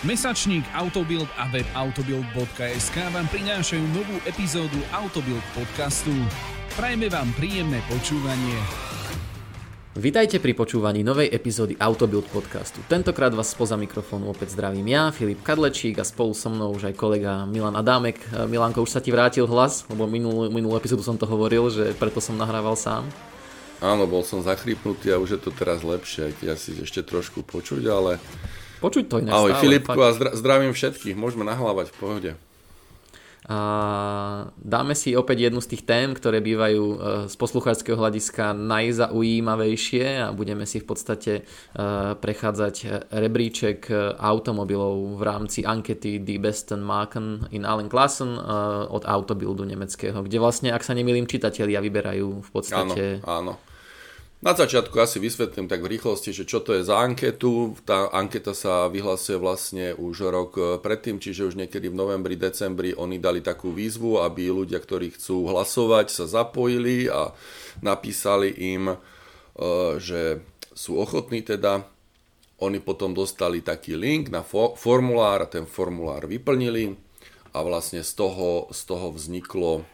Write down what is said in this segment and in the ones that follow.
Mesačník Autobild a web autobild.sk vám prinášajú novú epizódu Autobild podcastu. Prajme vám príjemné počúvanie. Vitajte pri počúvaní novej epizódy Autobuild podcastu. Tentokrát vás spoza mikrofónu opäť zdravím ja, Filip Kadlečík a spolu so mnou už aj kolega Milan Adámek. Milanko, už sa ti vrátil hlas, lebo minulú, minulú epizódu som to hovoril, že preto som nahrával sám. Áno, bol som zachrypnutý a už je to teraz lepšie, keď asi ešte trošku počuť, ale Počuť to inak Ahoj stále, Filipku fakt. a zdra- zdravím všetkých, môžeme nahlávať v pohode. A dáme si opäť jednu z tých tém, ktoré bývajú e, z poslucháčského hľadiska najzaujímavejšie a budeme si v podstate e, prechádzať rebríček e, automobilov v rámci ankety Die besten Marken in allen Klassen od Autobildu nemeckého, kde vlastne, ak sa nemýlim, čitatelia vyberajú v Áno, podstate... áno. Na začiatku asi vysvetlím tak v rýchlosti, že čo to je za anketu. Tá anketa sa vyhlasuje vlastne už rok predtým, čiže už niekedy v novembri, decembri oni dali takú výzvu, aby ľudia, ktorí chcú hlasovať, sa zapojili a napísali im, e, že sú ochotní teda. Oni potom dostali taký link na fo- formulár a ten formulár vyplnili a vlastne z toho, z toho vzniklo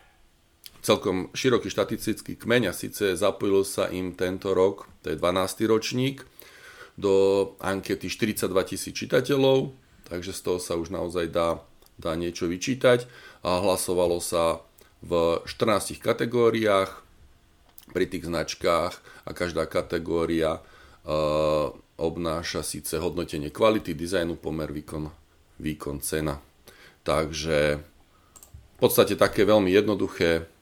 celkom široký štatistický kmeň a síce zapojilo sa im tento rok, to je 12. ročník, do ankety 42 tisíc čitateľov, takže z toho sa už naozaj dá, dá niečo vyčítať a hlasovalo sa v 14 kategóriách pri tých značkách a každá kategória uh, obnáša síce hodnotenie kvality, dizajnu, pomer, výkon, výkon, cena. Takže v podstate také veľmi jednoduché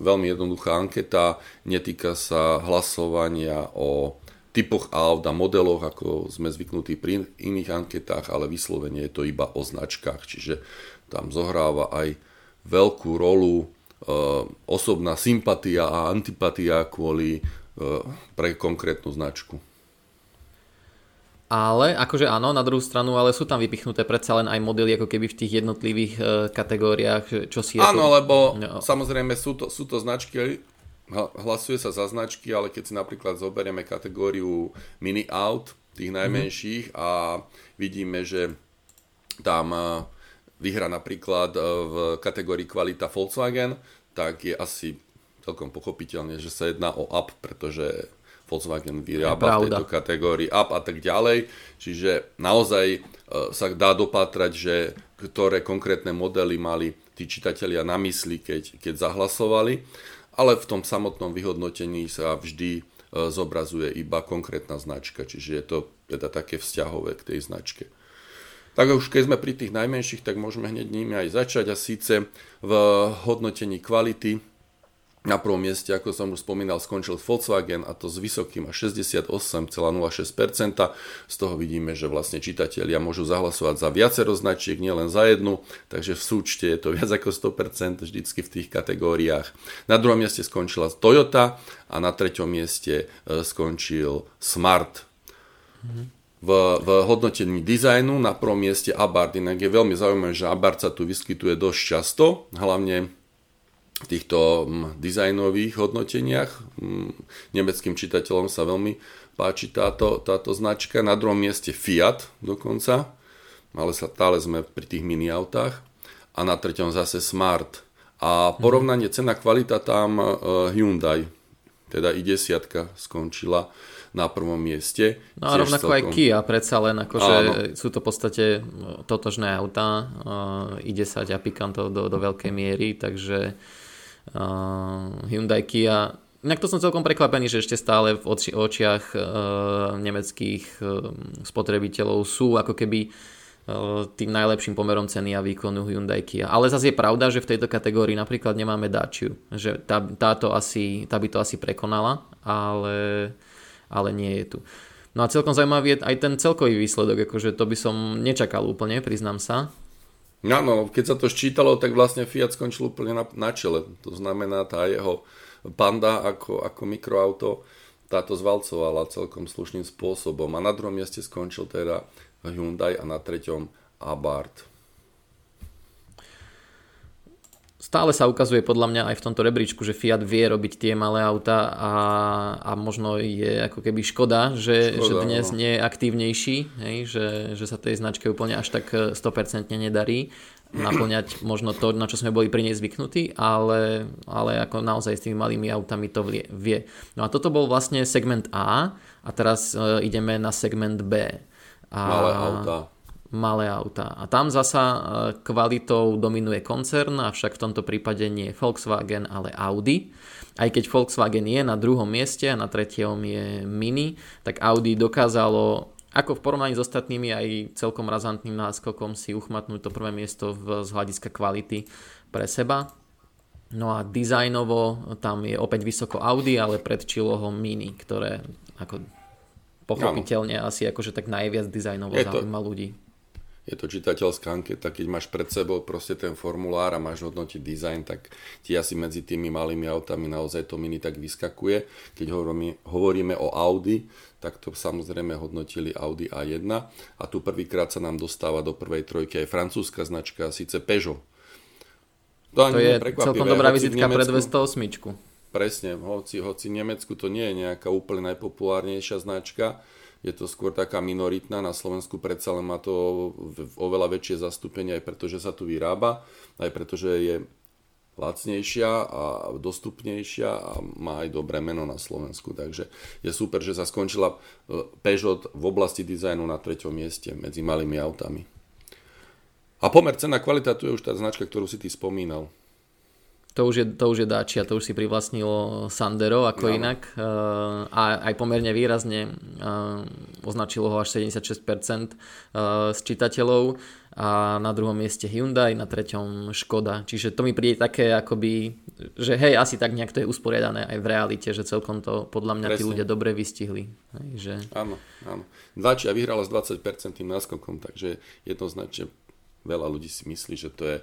veľmi jednoduchá anketa, netýka sa hlasovania o typoch aut a modeloch, ako sme zvyknutí pri iných anketách, ale vyslovene je to iba o značkách, čiže tam zohráva aj veľkú rolu e, osobná sympatia a antipatia kvôli e, pre konkrétnu značku. Ale akože áno, na druhú stranu, ale sú tam vypichnuté predsa len aj modely ako keby v tých jednotlivých e, kategóriách, čo si... Áno, ako... lebo No. samozrejme sú to, sú to značky, hla- hlasuje sa za značky, ale keď si napríklad zoberieme kategóriu mini aut, tých najmenších a vidíme, že tam e, vyhra napríklad e, v kategórii kvalita Volkswagen, tak je asi celkom pochopiteľne, že sa jedná o up, pretože Volkswagen vyrába v tejto kategórii up a tak ďalej. Čiže naozaj e, sa dá dopátrať, že ktoré konkrétne modely mali tí čitatelia na mysli, keď, keď zahlasovali, ale v tom samotnom vyhodnotení sa vždy e, zobrazuje iba konkrétna značka, čiže je to teda také vzťahové k tej značke. Tak už keď sme pri tých najmenších, tak môžeme hneď nimi aj začať a síce v hodnotení kvality na prvom mieste, ako som už spomínal, skončil Volkswagen a to s vysokým až 68,06%. Z toho vidíme, že vlastne čitatelia môžu zahlasovať za viacero značiek, nielen za jednu, takže v súčte je to viac ako 100% vždycky v tých kategóriách. Na druhom mieste skončila Toyota a na treťom mieste e, skončil Smart. V, v hodnotení dizajnu na prvom mieste Abarth, inak je veľmi zaujímavé, že Abarth sa tu vyskytuje dosť často, hlavne týchto mm, dizajnových hodnoteniach. Mm, Nemeckým čitateľom sa veľmi páči táto, táto značka. Na druhom mieste Fiat dokonca, ale sa stále sme pri tých mini autách. A na treťom zase Smart. A porovnanie cena kvalita tam e, Hyundai, teda i desiatka skončila na prvom mieste. No a rovnako aj celkom- Kia, predsa len akože Áno. sú to v podstate no, totožné autá, uh, i10 a Picanto do, do veľkej miery, takže Hyundai Kia Inak to som celkom prekvapený, že ešte stále v oči, očiach uh, nemeckých uh, spotrebiteľov sú ako keby tým najlepším pomerom ceny a výkonu Hyundai Kia. Ale zase je pravda, že v tejto kategórii napríklad nemáme Daciu. Že tá, táto asi, tá by to asi prekonala, ale, ale nie je tu. No a celkom zaujímavý je aj ten celkový výsledok, akože to by som nečakal úplne, priznám sa. No, no, keď sa to ščítalo, tak vlastne Fiat skončil úplne na, na čele. To znamená, tá jeho Panda ako, ako mikroauto, táto zvalcovala celkom slušným spôsobom. A na druhom mieste skončil teda Hyundai a na treťom Abarth. Stále sa ukazuje podľa mňa aj v tomto rebríčku, že Fiat vie robiť tie malé auta a, a možno je ako keby škoda, že, škoda, že dnes no. nie je aktívnejší, hej, že, že sa tej značke úplne až tak 100% nedarí naplňať možno to, na čo sme boli pri nej zvyknutí, ale, ale ako naozaj s tými malými autami to vie. No a toto bol vlastne segment A a teraz uh, ideme na segment B. A, malé auta. Malé auta. A tam zasa uh, kvalitou dominuje koncern, avšak v tomto prípade nie Volkswagen, ale Audi. Aj keď Volkswagen je na druhom mieste a na tretiom je Mini, tak Audi dokázalo ako v porovnaní s ostatnými aj celkom razantným náskokom si uchmatnúť to prvé miesto v, z hľadiska kvality pre seba. No a dizajnovo tam je opäť vysoko Audi, ale predčilo ho Mini, ktoré ako pochopiteľne no. asi akože tak najviac dizajnovo zaujíma ľudí je to čitateľská anketa, keď máš pred sebou proste ten formulár a máš hodnotiť dizajn, tak ti asi medzi tými malými autami naozaj to mini tak vyskakuje. Keď hovoríme, hovoríme o Audi, tak to samozrejme hodnotili Audi A1 a tu prvýkrát sa nám dostáva do prvej trojky aj francúzska značka, síce Peugeot. To, to je celkom dobrá vizitka pre 208. Presne, hoci, hoci v Nemecku to nie je nejaká úplne najpopulárnejšia značka, je to skôr taká minoritná, na Slovensku predsa len má to oveľa väčšie zastúpenie aj preto, že sa tu vyrába, aj preto, že je lacnejšia a dostupnejšia a má aj dobré meno na Slovensku. Takže je super, že sa skončila e, Peugeot v oblasti dizajnu na treťom mieste medzi malými autami. A pomer cena kvalita, tu je už tá značka, ktorú si ty spomínal. To už, je, to už je Dacia, to už si privlastnilo Sandero ako no. inak eh, a aj pomerne výrazne eh, označilo ho až 76% eh, z čitateľov a na druhom mieste Hyundai, na treťom Škoda. Čiže to mi príde také akoby, že hej, asi tak nejak to je usporiadané aj v realite, že celkom to podľa mňa Presne. tí ľudia dobre vystihli. Hej, že... Áno, áno. Dacia vyhrala s 20% náskokom, takže jednoznačne veľa ľudí si myslí, že to je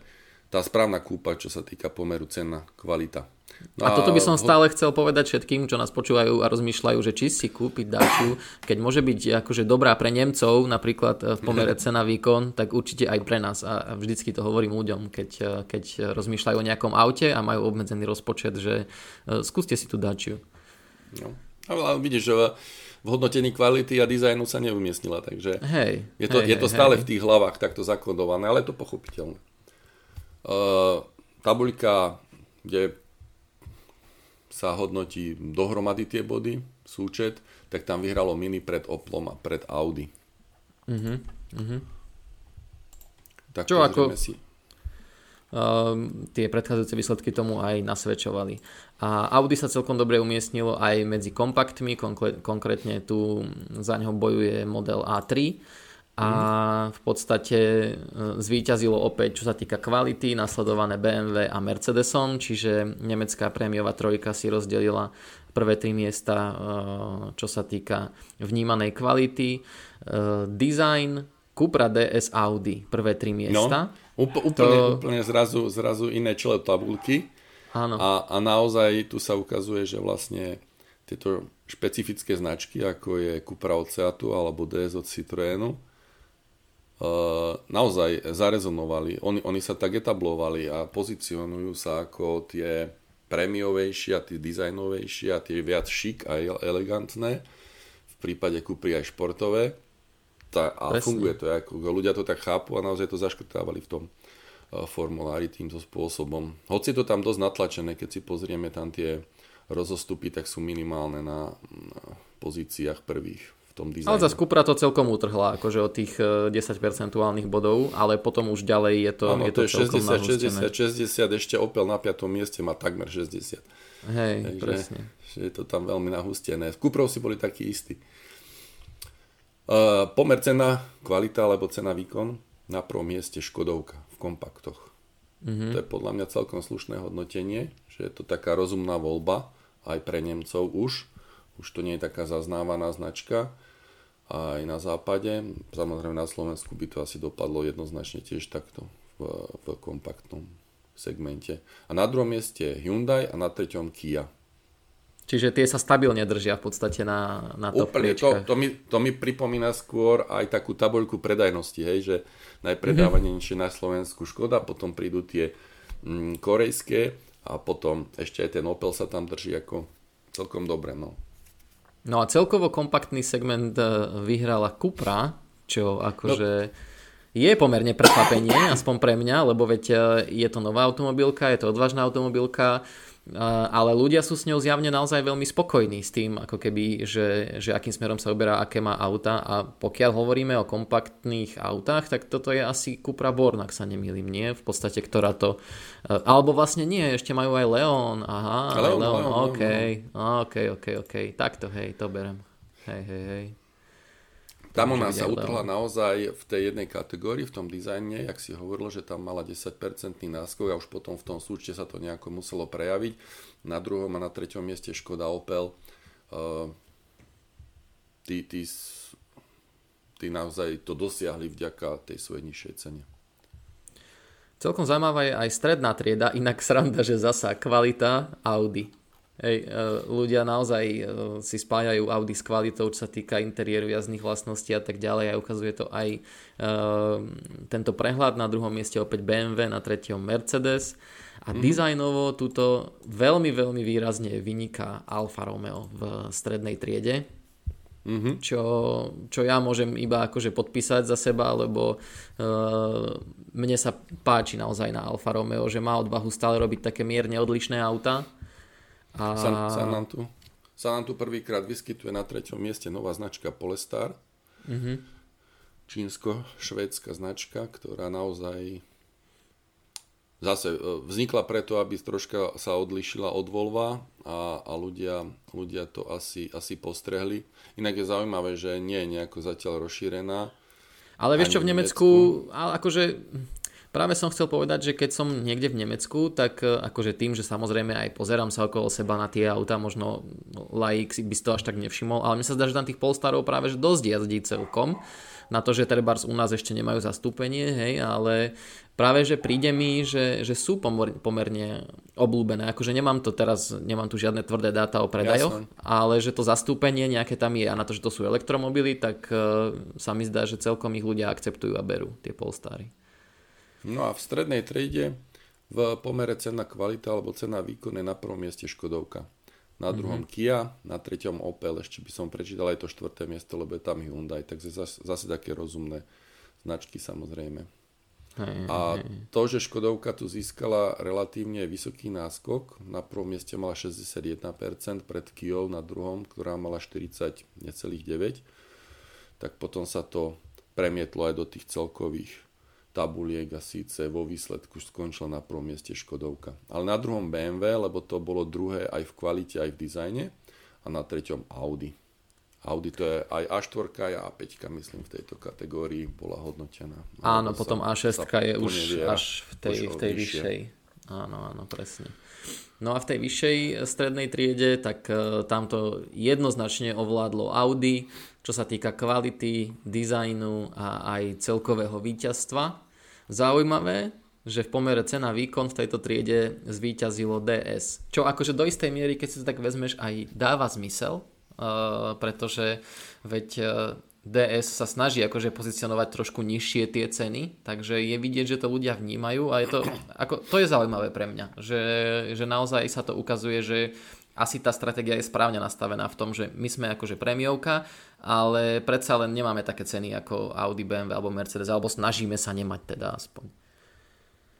tá správna kúpa, čo sa týka pomeru cena, kvalita. No a, a toto by som stále chcel povedať všetkým, čo nás počúvajú a rozmýšľajú, že či si kúpiť Daciu, keď môže byť akože dobrá pre Nemcov, napríklad v pomere cena výkon, tak určite aj pre nás. A vždycky to hovorím ľuďom, keď, keď rozmýšľajú o nejakom aute a majú obmedzený rozpočet, že e, skúste si tú Daciu. No. Ale vidíš, že v hodnotení kvality a dizajnu sa neumiestnila, takže hej, je to, hej, je to stále hej. v tých hlavách takto zakodované, ale je to pochopiteľné. Uh, tabuľka, kde sa hodnotí dohromady tie body, súčet, tak tam vyhralo Mini pred Oplom a pred Audi. Uh-huh, uh-huh. Tak Čo ako... Si. Uh, tie predchádzajúce výsledky tomu aj nasvedčovali. A Audi sa celkom dobre umiestnilo aj medzi kompaktmi, konkrétne tu za ňo bojuje model A3 a v podstate e, zvíťazilo opäť, čo sa týka kvality, nasledované BMW a Mercedesom, čiže nemecká prémiová trojka si rozdelila prvé tri miesta, e, čo sa týka vnímanej kvality. E, design, Cupra DS Audi, prvé tri miesta. No, úplne, to... úplne zrazu, zrazu iné čele tabulky. Áno. A, a naozaj tu sa ukazuje, že vlastne tieto špecifické značky, ako je Cupra od Seatu alebo DS od Citroenu, naozaj zarezonovali. Oni, oni sa tak etablovali a pozicionujú sa ako tie prémiovejšie a tie dizajnovejšie a tie viac šik a elegantné. V prípade kúpri aj športové. Tá, a Presne. funguje to, ako ľudia to tak chápu a naozaj to zaškrtávali v tom uh, formulári týmto spôsobom. Hoci je to tam dosť natlačené, keď si pozrieme tam tie rozostupy, tak sú minimálne na, na pozíciách prvých tom dizajne. Ale za Cupra to celkom utrhla, akože od tých 10 e, percentuálnych bodov, ale potom už ďalej je to, ano, je to, to je celkom 60, 60, 60, ešte Opel na 5. mieste má takmer 60. Hej, Takže, presne. je to tam veľmi nahustené. V Cuprov si boli takí istí. Uh, pomer cena, kvalita alebo cena výkon na prvom mieste Škodovka v kompaktoch. Mm-hmm. To je podľa mňa celkom slušné hodnotenie, že je to taká rozumná voľba aj pre Nemcov už. Už to nie je taká zaznávaná značka aj na západe. Samozrejme na Slovensku by to asi dopadlo jednoznačne tiež takto v, v kompaktnom segmente. A na druhom mieste Hyundai a na treťom Kia. Čiže tie sa stabilne držia v podstate na, na top Úplne, to, to, mi, to mi pripomína skôr aj takú tabuľku predajnosti, hej, že najpredávanejšie mm-hmm. na Slovensku Škoda, potom prídu tie mm, korejské a potom ešte aj ten Opel sa tam drží ako celkom dobre. No. No a celkovo kompaktný segment e, vyhrala Cupra, čo akože no. Je pomerne prekvapenie, aspoň pre mňa, lebo veď e, je to nová automobilka, je to odvážna automobilka, ale ľudia sú s ňou zjavne naozaj veľmi spokojní s tým, ako keby, že, že akým smerom sa uberá, aké má auta a pokiaľ hovoríme o kompaktných autách, tak toto je asi Cupra Born, ak sa nemýlim, nie? V podstate, ktorá to... E, alebo vlastne nie, ešte majú aj Leon, aha, Leon, Leon, Leon, OK, OK, OK, OK, takto, hej, to berem. Hej, hej, hej. Tam ona sa utrhla naozaj v tej jednej kategórii, v tom dizajne, jak si hovoril, že tam mala 10% náskok a už potom v tom súčte sa to nejako muselo prejaviť. Na druhom a na treťom mieste Škoda Opel. Uh, tí, tí, tí naozaj to dosiahli vďaka tej svojej nižšej cene. Celkom zaujímavá je aj stredná trieda, inak sranda, že zasa kvalita Audi. Hej, e, ľudia naozaj e, si spájajú Audi s kvalitou, čo sa týka interiéru, jazdných vlastností a tak ďalej a ukazuje to aj e, tento prehľad. Na druhom mieste opäť BMW, na treťom Mercedes a mm. dizajnovo túto veľmi, veľmi výrazne vyniká Alfa Romeo v strednej triede. Mm-hmm. Čo, čo ja môžem iba akože podpísať za seba, lebo uh, mne sa páči naozaj na Alfa Romeo, že má odvahu stále robiť také mierne odlišné auta a... Sa, sa, nám tu, sa nám tu prvýkrát vyskytuje na treťom mieste nová značka Polestar. Mm-hmm. Čínsko-švédska značka, ktorá naozaj zase e, vznikla preto, aby troška sa odlišila od Volva a, a ľudia, ľudia to asi, asi postrehli. Inak je zaujímavé, že nie je nejako zatiaľ rozšírená. Ale vieš čo, v Nemecku, Nemecku ale akože Práve som chcel povedať, že keď som niekde v Nemecku, tak e, akože tým, že samozrejme aj pozerám sa okolo seba na tie auta, možno laik by si to až tak nevšimol, ale mne sa zdá, že tam tých Polestarov práve že dosť jazdí celkom na to, že Trebars u nás ešte nemajú zastúpenie, hej, ale práve, že príde mi, že, že sú pomerne oblúbené. Akože nemám to teraz, nemám tu žiadne tvrdé dáta o predajoch, Jasne. ale že to zastúpenie nejaké tam je a na to, že to sú elektromobily, tak uh, sa mi zdá, že celkom ich ľudia akceptujú a berú tie Polestary. No a v strednej triede v pomere cena kvalita alebo cena výkon je na prvom mieste Škodovka. Na druhom mm-hmm. Kia, na treťom Opel, ešte by som prečítal aj to štvrté miesto, lebo je tam Hyundai, takže zase, zase také rozumné značky samozrejme. A to, že Škodovka tu získala relatívne vysoký náskok, na prvom mieste mala 61% pred Kijou, na druhom, ktorá mala 40 necelých 9, tak potom sa to premietlo aj do tých celkových tabuliek a síce vo výsledku skončila na prvom mieste Škodovka. Ale na druhom BMW, lebo to bolo druhé aj v kvalite, aj v dizajne a na treťom Audi. Audi to je aj A4 a A5, myslím, v tejto kategórii bola hodnotená. Áno, potom A6 je už až v tej, v tej vyššej. Áno, áno, presne. No a v tej vyššej strednej triede, tak uh, tamto jednoznačne ovládlo Audi, čo sa týka kvality, dizajnu a aj celkového víťazstva. Zaujímavé, že v pomere cena výkon v tejto triede zvíťazilo DS. Čo akože do istej miery, keď si to tak vezmeš, aj dáva zmysel, uh, pretože veď uh, DS sa snaží akože pozicionovať trošku nižšie tie ceny, takže je vidieť, že to ľudia vnímajú a je to, ako, to je zaujímavé pre mňa, že, že naozaj sa to ukazuje, že asi tá stratégia je správne nastavená v tom, že my sme akože premiovka, ale predsa len nemáme také ceny ako Audi, BMW alebo Mercedes, alebo snažíme sa nemať teda aspoň.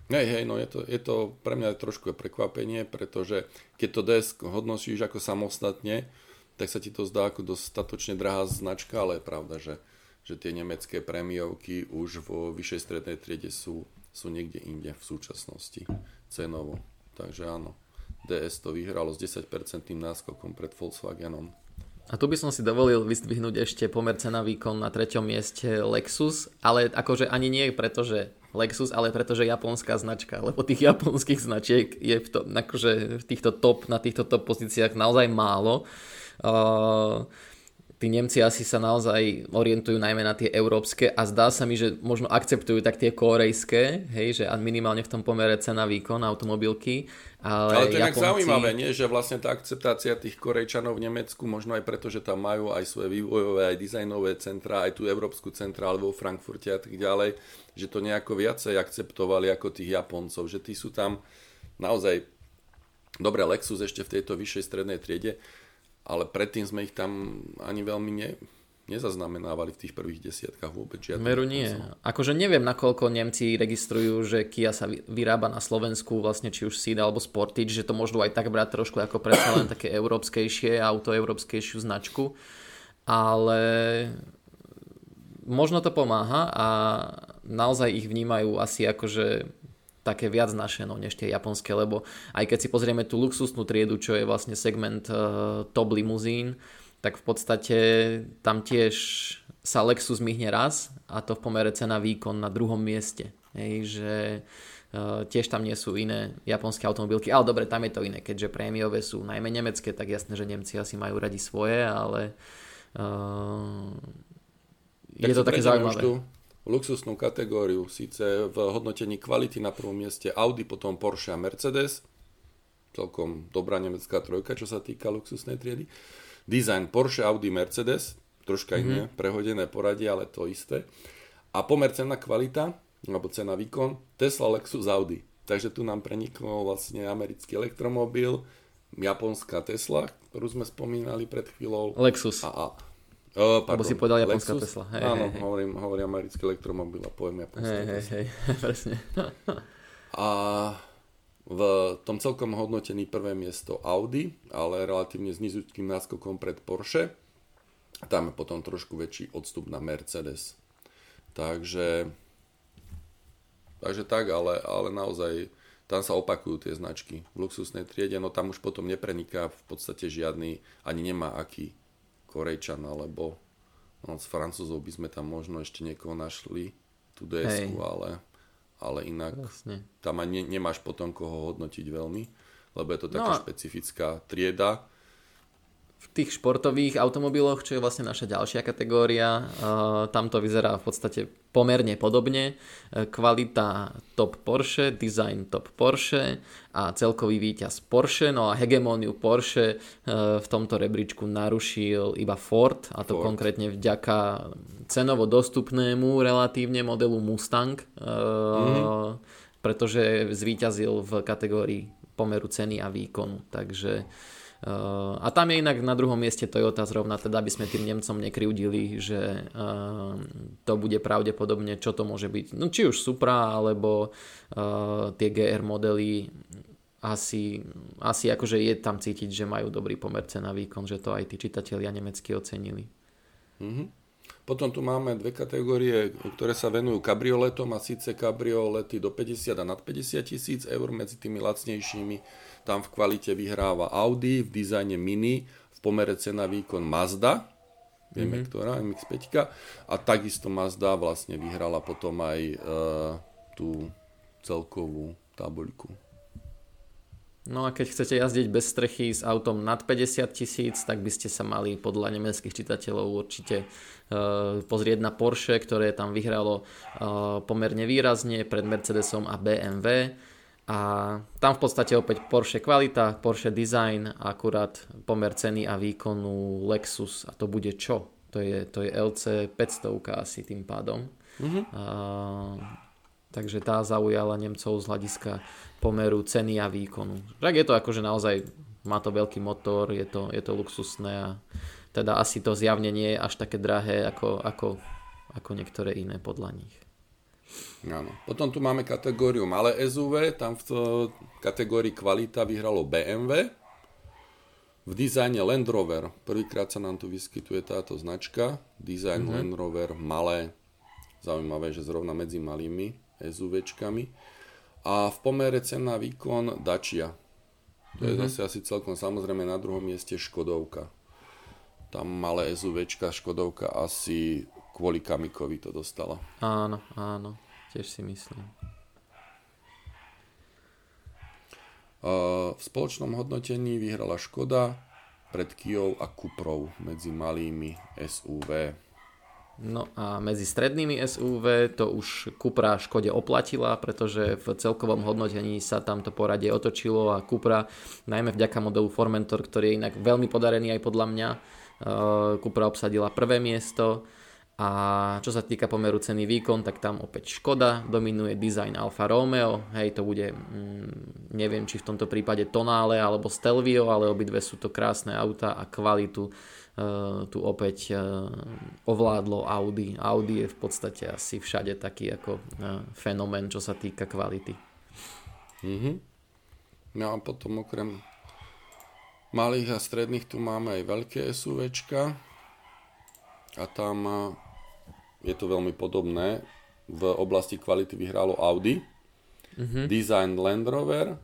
Hej, hej, no je to, je to pre mňa trošku prekvapenie, pretože keď to DS hodnotíš ako samostatne, tak sa ti to zdá ako dostatočne drahá značka, ale je pravda, že, že tie nemecké premiovky už vo vyššej strednej triede sú, sú niekde inde v súčasnosti cenovo. Takže áno. DS to vyhralo s 10% náskokom pred Volkswagenom. A tu by som si dovolil vyzdvihnúť ešte pomer cena výkon na treťom mieste Lexus, ale akože ani nie preto, že Lexus, ale preto, že japonská značka, lebo tých japonských značiek je v, to, akože v týchto top, na týchto top pozíciách naozaj málo. Uh, tí Nemci asi sa naozaj orientujú najmä na tie európske a zdá sa mi, že možno akceptujú tak tie korejské, hej, že minimálne v tom pomere cena výkon automobilky. Ale, ale to je Japonci... zaujímavé, nie? že vlastne tá akceptácia tých Korejčanov v Nemecku, možno aj preto, že tam majú aj svoje vývojové, aj dizajnové centra, aj tú európsku centrálu vo Frankfurte a tak ďalej, že to nejako viacej akceptovali ako tých Japoncov, že tí sú tam naozaj, dobre, Lexus ešte v tejto vyššej strednej triede, ale predtým sme ich tam ani veľmi ne, nezaznamenávali v tých prvých desiatkách vôbec žiadne. Veru nie. Akože neviem, nakoľko Nemci registrujú, že Kia sa vyrába na Slovensku, vlastne či už Ceed alebo Sportage, že to môžu aj tak brať trošku ako predsa len také európskejšie auto, európskejšiu značku. Ale možno to pomáha a naozaj ich vnímajú asi akože také viac naše no, než tie japonské, lebo aj keď si pozrieme tú luxusnú triedu, čo je vlastne segment uh, top limuzín, tak v podstate tam tiež sa Lexus myhne raz a to v pomere cena výkon na druhom mieste. Hej, že uh, tiež tam nie sú iné japonské automobilky, ale dobre, tam je to iné, keďže prémiové sú najmä nemecké, tak jasné, že Nemci asi majú radi svoje, ale uh, je to také zaujímavé. Luxusnú kategóriu, síce v hodnotení kvality na prvom mieste Audi, potom Porsche a Mercedes, celkom dobrá nemecká trojka, čo sa týka luxusnej triedy. Design Porsche, Audi, Mercedes, troška mm-hmm. iné, prehodené poradie, ale to isté. A pomer cena kvalita, alebo cena výkon, Tesla, Lexus, Audi. Takže tu nám prenikol vlastne americký elektromobil, japonská Tesla, ktorú sme spomínali pred chvíľou. Lexus. A, a Uh, Lebo si povedal japonská Lexus? Tesla. Hej, Áno, hej, hovorím, hovorím americký elektromobil a poviem japonská hej, Tesla. Hej, hej, presne. a v tom celkom hodnotení prvé miesto Audi, ale relatívne s nizučkým náskokom pred Porsche. Tam je potom trošku väčší odstup na Mercedes. Takže, takže tak, ale, ale naozaj tam sa opakujú tie značky. V luxusnej triede, no tam už potom nepreniká v podstate žiadny, ani nemá aký Korejčan alebo no, z Francúzov by sme tam možno ešte niekoho našli, tú ds ale, ale inak Jasne. tam ani ne, nemáš potom koho hodnotiť veľmi, lebo je to taká no. špecifická trieda v tých športových automobiloch, čo je vlastne naša ďalšia kategória, uh, tam to vyzerá v podstate pomerne podobne. Uh, kvalita top Porsche, design top Porsche a celkový víťaz Porsche. No a hegemóniu Porsche uh, v tomto rebríčku narušil iba Ford a to Ford. konkrétne vďaka cenovo dostupnému relatívne modelu Mustang, mm-hmm. pretože zvíťazil v kategórii pomeru ceny a výkonu. Takže a tam je inak na druhom mieste Toyota zrovna, teda aby sme tým Nemcom nekryudili, že eh, to bude pravdepodobne, čo to môže byť. No či už Supra, alebo eh, tie GR modely asi, asi akože je tam cítiť, že majú dobrý pomer na výkon, že to aj tí čitatelia nemecky ocenili. Mm-hmm. Potom tu máme dve kategórie, ktoré sa venujú kabrioletom a síce kabriolety do 50 a nad 50 tisíc eur medzi tými lacnejšími tam v kvalite vyhráva Audi, v dizajne Mini, v pomere cena výkon Mazda, vieme mm-hmm. ktorá, MX-5, a takisto Mazda vlastne vyhrala potom aj e, tú celkovú tabuľku. No a keď chcete jazdiť bez strechy s autom nad 50 tisíc, tak by ste sa mali podľa nemeckých čitateľov určite uh, pozrieť na Porsche, ktoré tam vyhralo uh, pomerne výrazne pred Mercedesom a BMW. A tam v podstate opäť Porsche kvalita, Porsche design, akurát pomer ceny a výkonu Lexus a to bude čo? To je, to je LC 500 asi tým pádom. Mm-hmm. A, takže tá zaujala Nemcov z hľadiska pomeru ceny a výkonu. Tak je to akože naozaj, má to veľký motor, je to, je to luxusné a teda asi to zjavne nie je až také drahé ako, ako, ako niektoré iné podľa nich. Áno. Potom tu máme kategóriu malé SUV, tam v kategórii kvalita vyhralo BMW. V dizajne Land Rover, prvýkrát sa nám tu vyskytuje táto značka, dizajn mm-hmm. Land Rover, malé, zaujímavé, že zrovna medzi malými SUVčkami. A v pomere cena výkon Dacia. To je mm-hmm. zase asi celkom samozrejme na druhom mieste Škodovka. Tam malé SUVčka, Škodovka asi kvôli Kamikovi to dostala. Áno, áno, tiež si myslím. V spoločnom hodnotení vyhrala Škoda, pred Kijou a Kuprou medzi malými SUV. No a medzi strednými SUV to už Cupra Škode oplatila, pretože v celkovom hodnotení sa tamto poradie otočilo a Cupra, najmä vďaka modelu Formentor, ktorý je inak veľmi podarený aj podľa mňa, Cupra obsadila prvé miesto. A čo sa týka pomeru ceny výkon, tak tam opäť Škoda dominuje design Alfa Romeo, hej to bude, mm, neviem či v tomto prípade Tonale alebo Stelvio, ale obidve sú to krásne auta a kvalitu tu opäť uh, ovládlo Audi. Audi je v podstate asi všade taký ako uh, fenomén, čo sa týka kvality. Mm-hmm. No a potom okrem malých a stredných tu máme aj veľké SUVčka a tam je to veľmi podobné. V oblasti kvality vyhralo Audi, uh-huh. design Land Rover,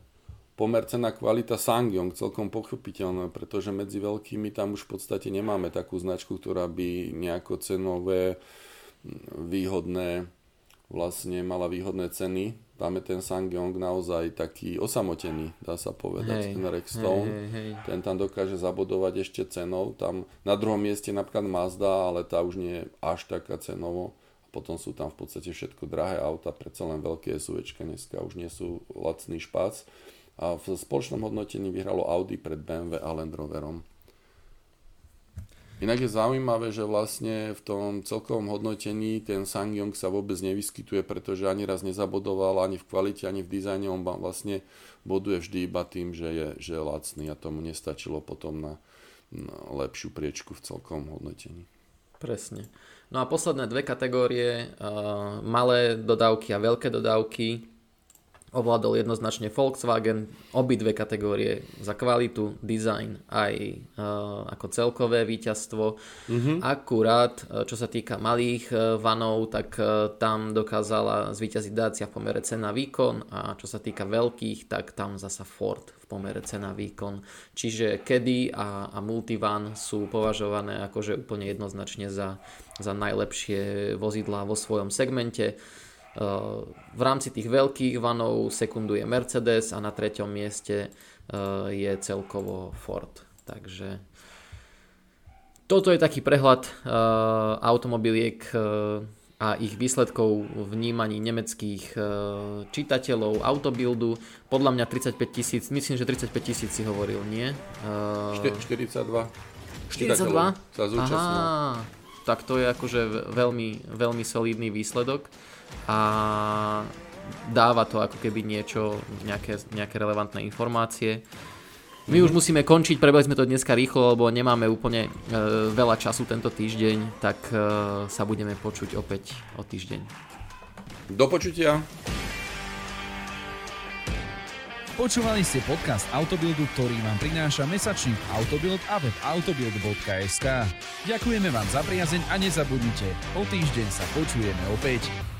pomer cena kvalita Sangyong, celkom pochopiteľné, pretože medzi veľkými tam už v podstate nemáme takú značku, ktorá by nejako cenové výhodné vlastne mala výhodné ceny. Tam je ten Sangyong naozaj taký osamotený, dá sa povedať. Hej, ten Rexstone, hej, hej, hej. ten tam dokáže zabodovať ešte cenou. Tam na druhom mieste napríklad Mazda, ale tá už nie je až taká cenovo. Potom sú tam v podstate všetko drahé auta, predsa len veľké SUVčka dneska už nie sú lacný špác. A v spoločnom hodnotení vyhralo Audi pred BMW a Land Roverom. Inak je zaujímavé, že vlastne v tom celkovom hodnotení ten Sangyong sa vôbec nevyskytuje, pretože ani raz nezabodoval ani v kvalite, ani v dizajne. On vlastne boduje vždy iba tým, že je, že je lacný a tomu nestačilo potom na, na lepšiu priečku v celkovom hodnotení. Presne. No a posledné dve kategórie, uh, malé dodávky a veľké dodávky ovládol jednoznačne Volkswagen obidve kategórie za kvalitu, design aj uh, ako celkové víťazstvo. Mm-hmm. Akurát, uh, čo sa týka malých uh, vanov, tak uh, tam dokázala zvíťaziť Dacia v pomere cena výkon a čo sa týka veľkých, tak tam zasa Ford v pomere cena výkon. Čiže Kedy a, a Multivan sú považované akože úplne jednoznačne za, za najlepšie vozidlá vo svojom segmente. V rámci tých veľkých vanov sekunduje Mercedes a na treťom mieste eh, je celkovo Ford. Takže toto je taký prehľad eh, automobiliek eh, a ich výsledkov vnímaní nemeckých čitateľov autobildu. Podľa mňa 35 tisíc, myslím, že 35 tisíc si hovoril, nie? 42. 42? Sa Aha, tak to je akože veľmi, veľmi solidný výsledok a dáva to ako keby niečo, nejaké, nejaké relevantné informácie. My už musíme končiť, prebali sme to dneska rýchlo, lebo nemáme úplne e, veľa času tento týždeň, tak e, sa budeme počuť opäť o týždeň. Do počutia. Počúvali ste podcast Autobildu, ktorý vám prináša mesačník Autobild a web autobild.sk. Ďakujeme vám za priazeň a nezabudnite, o týždeň sa počujeme opäť.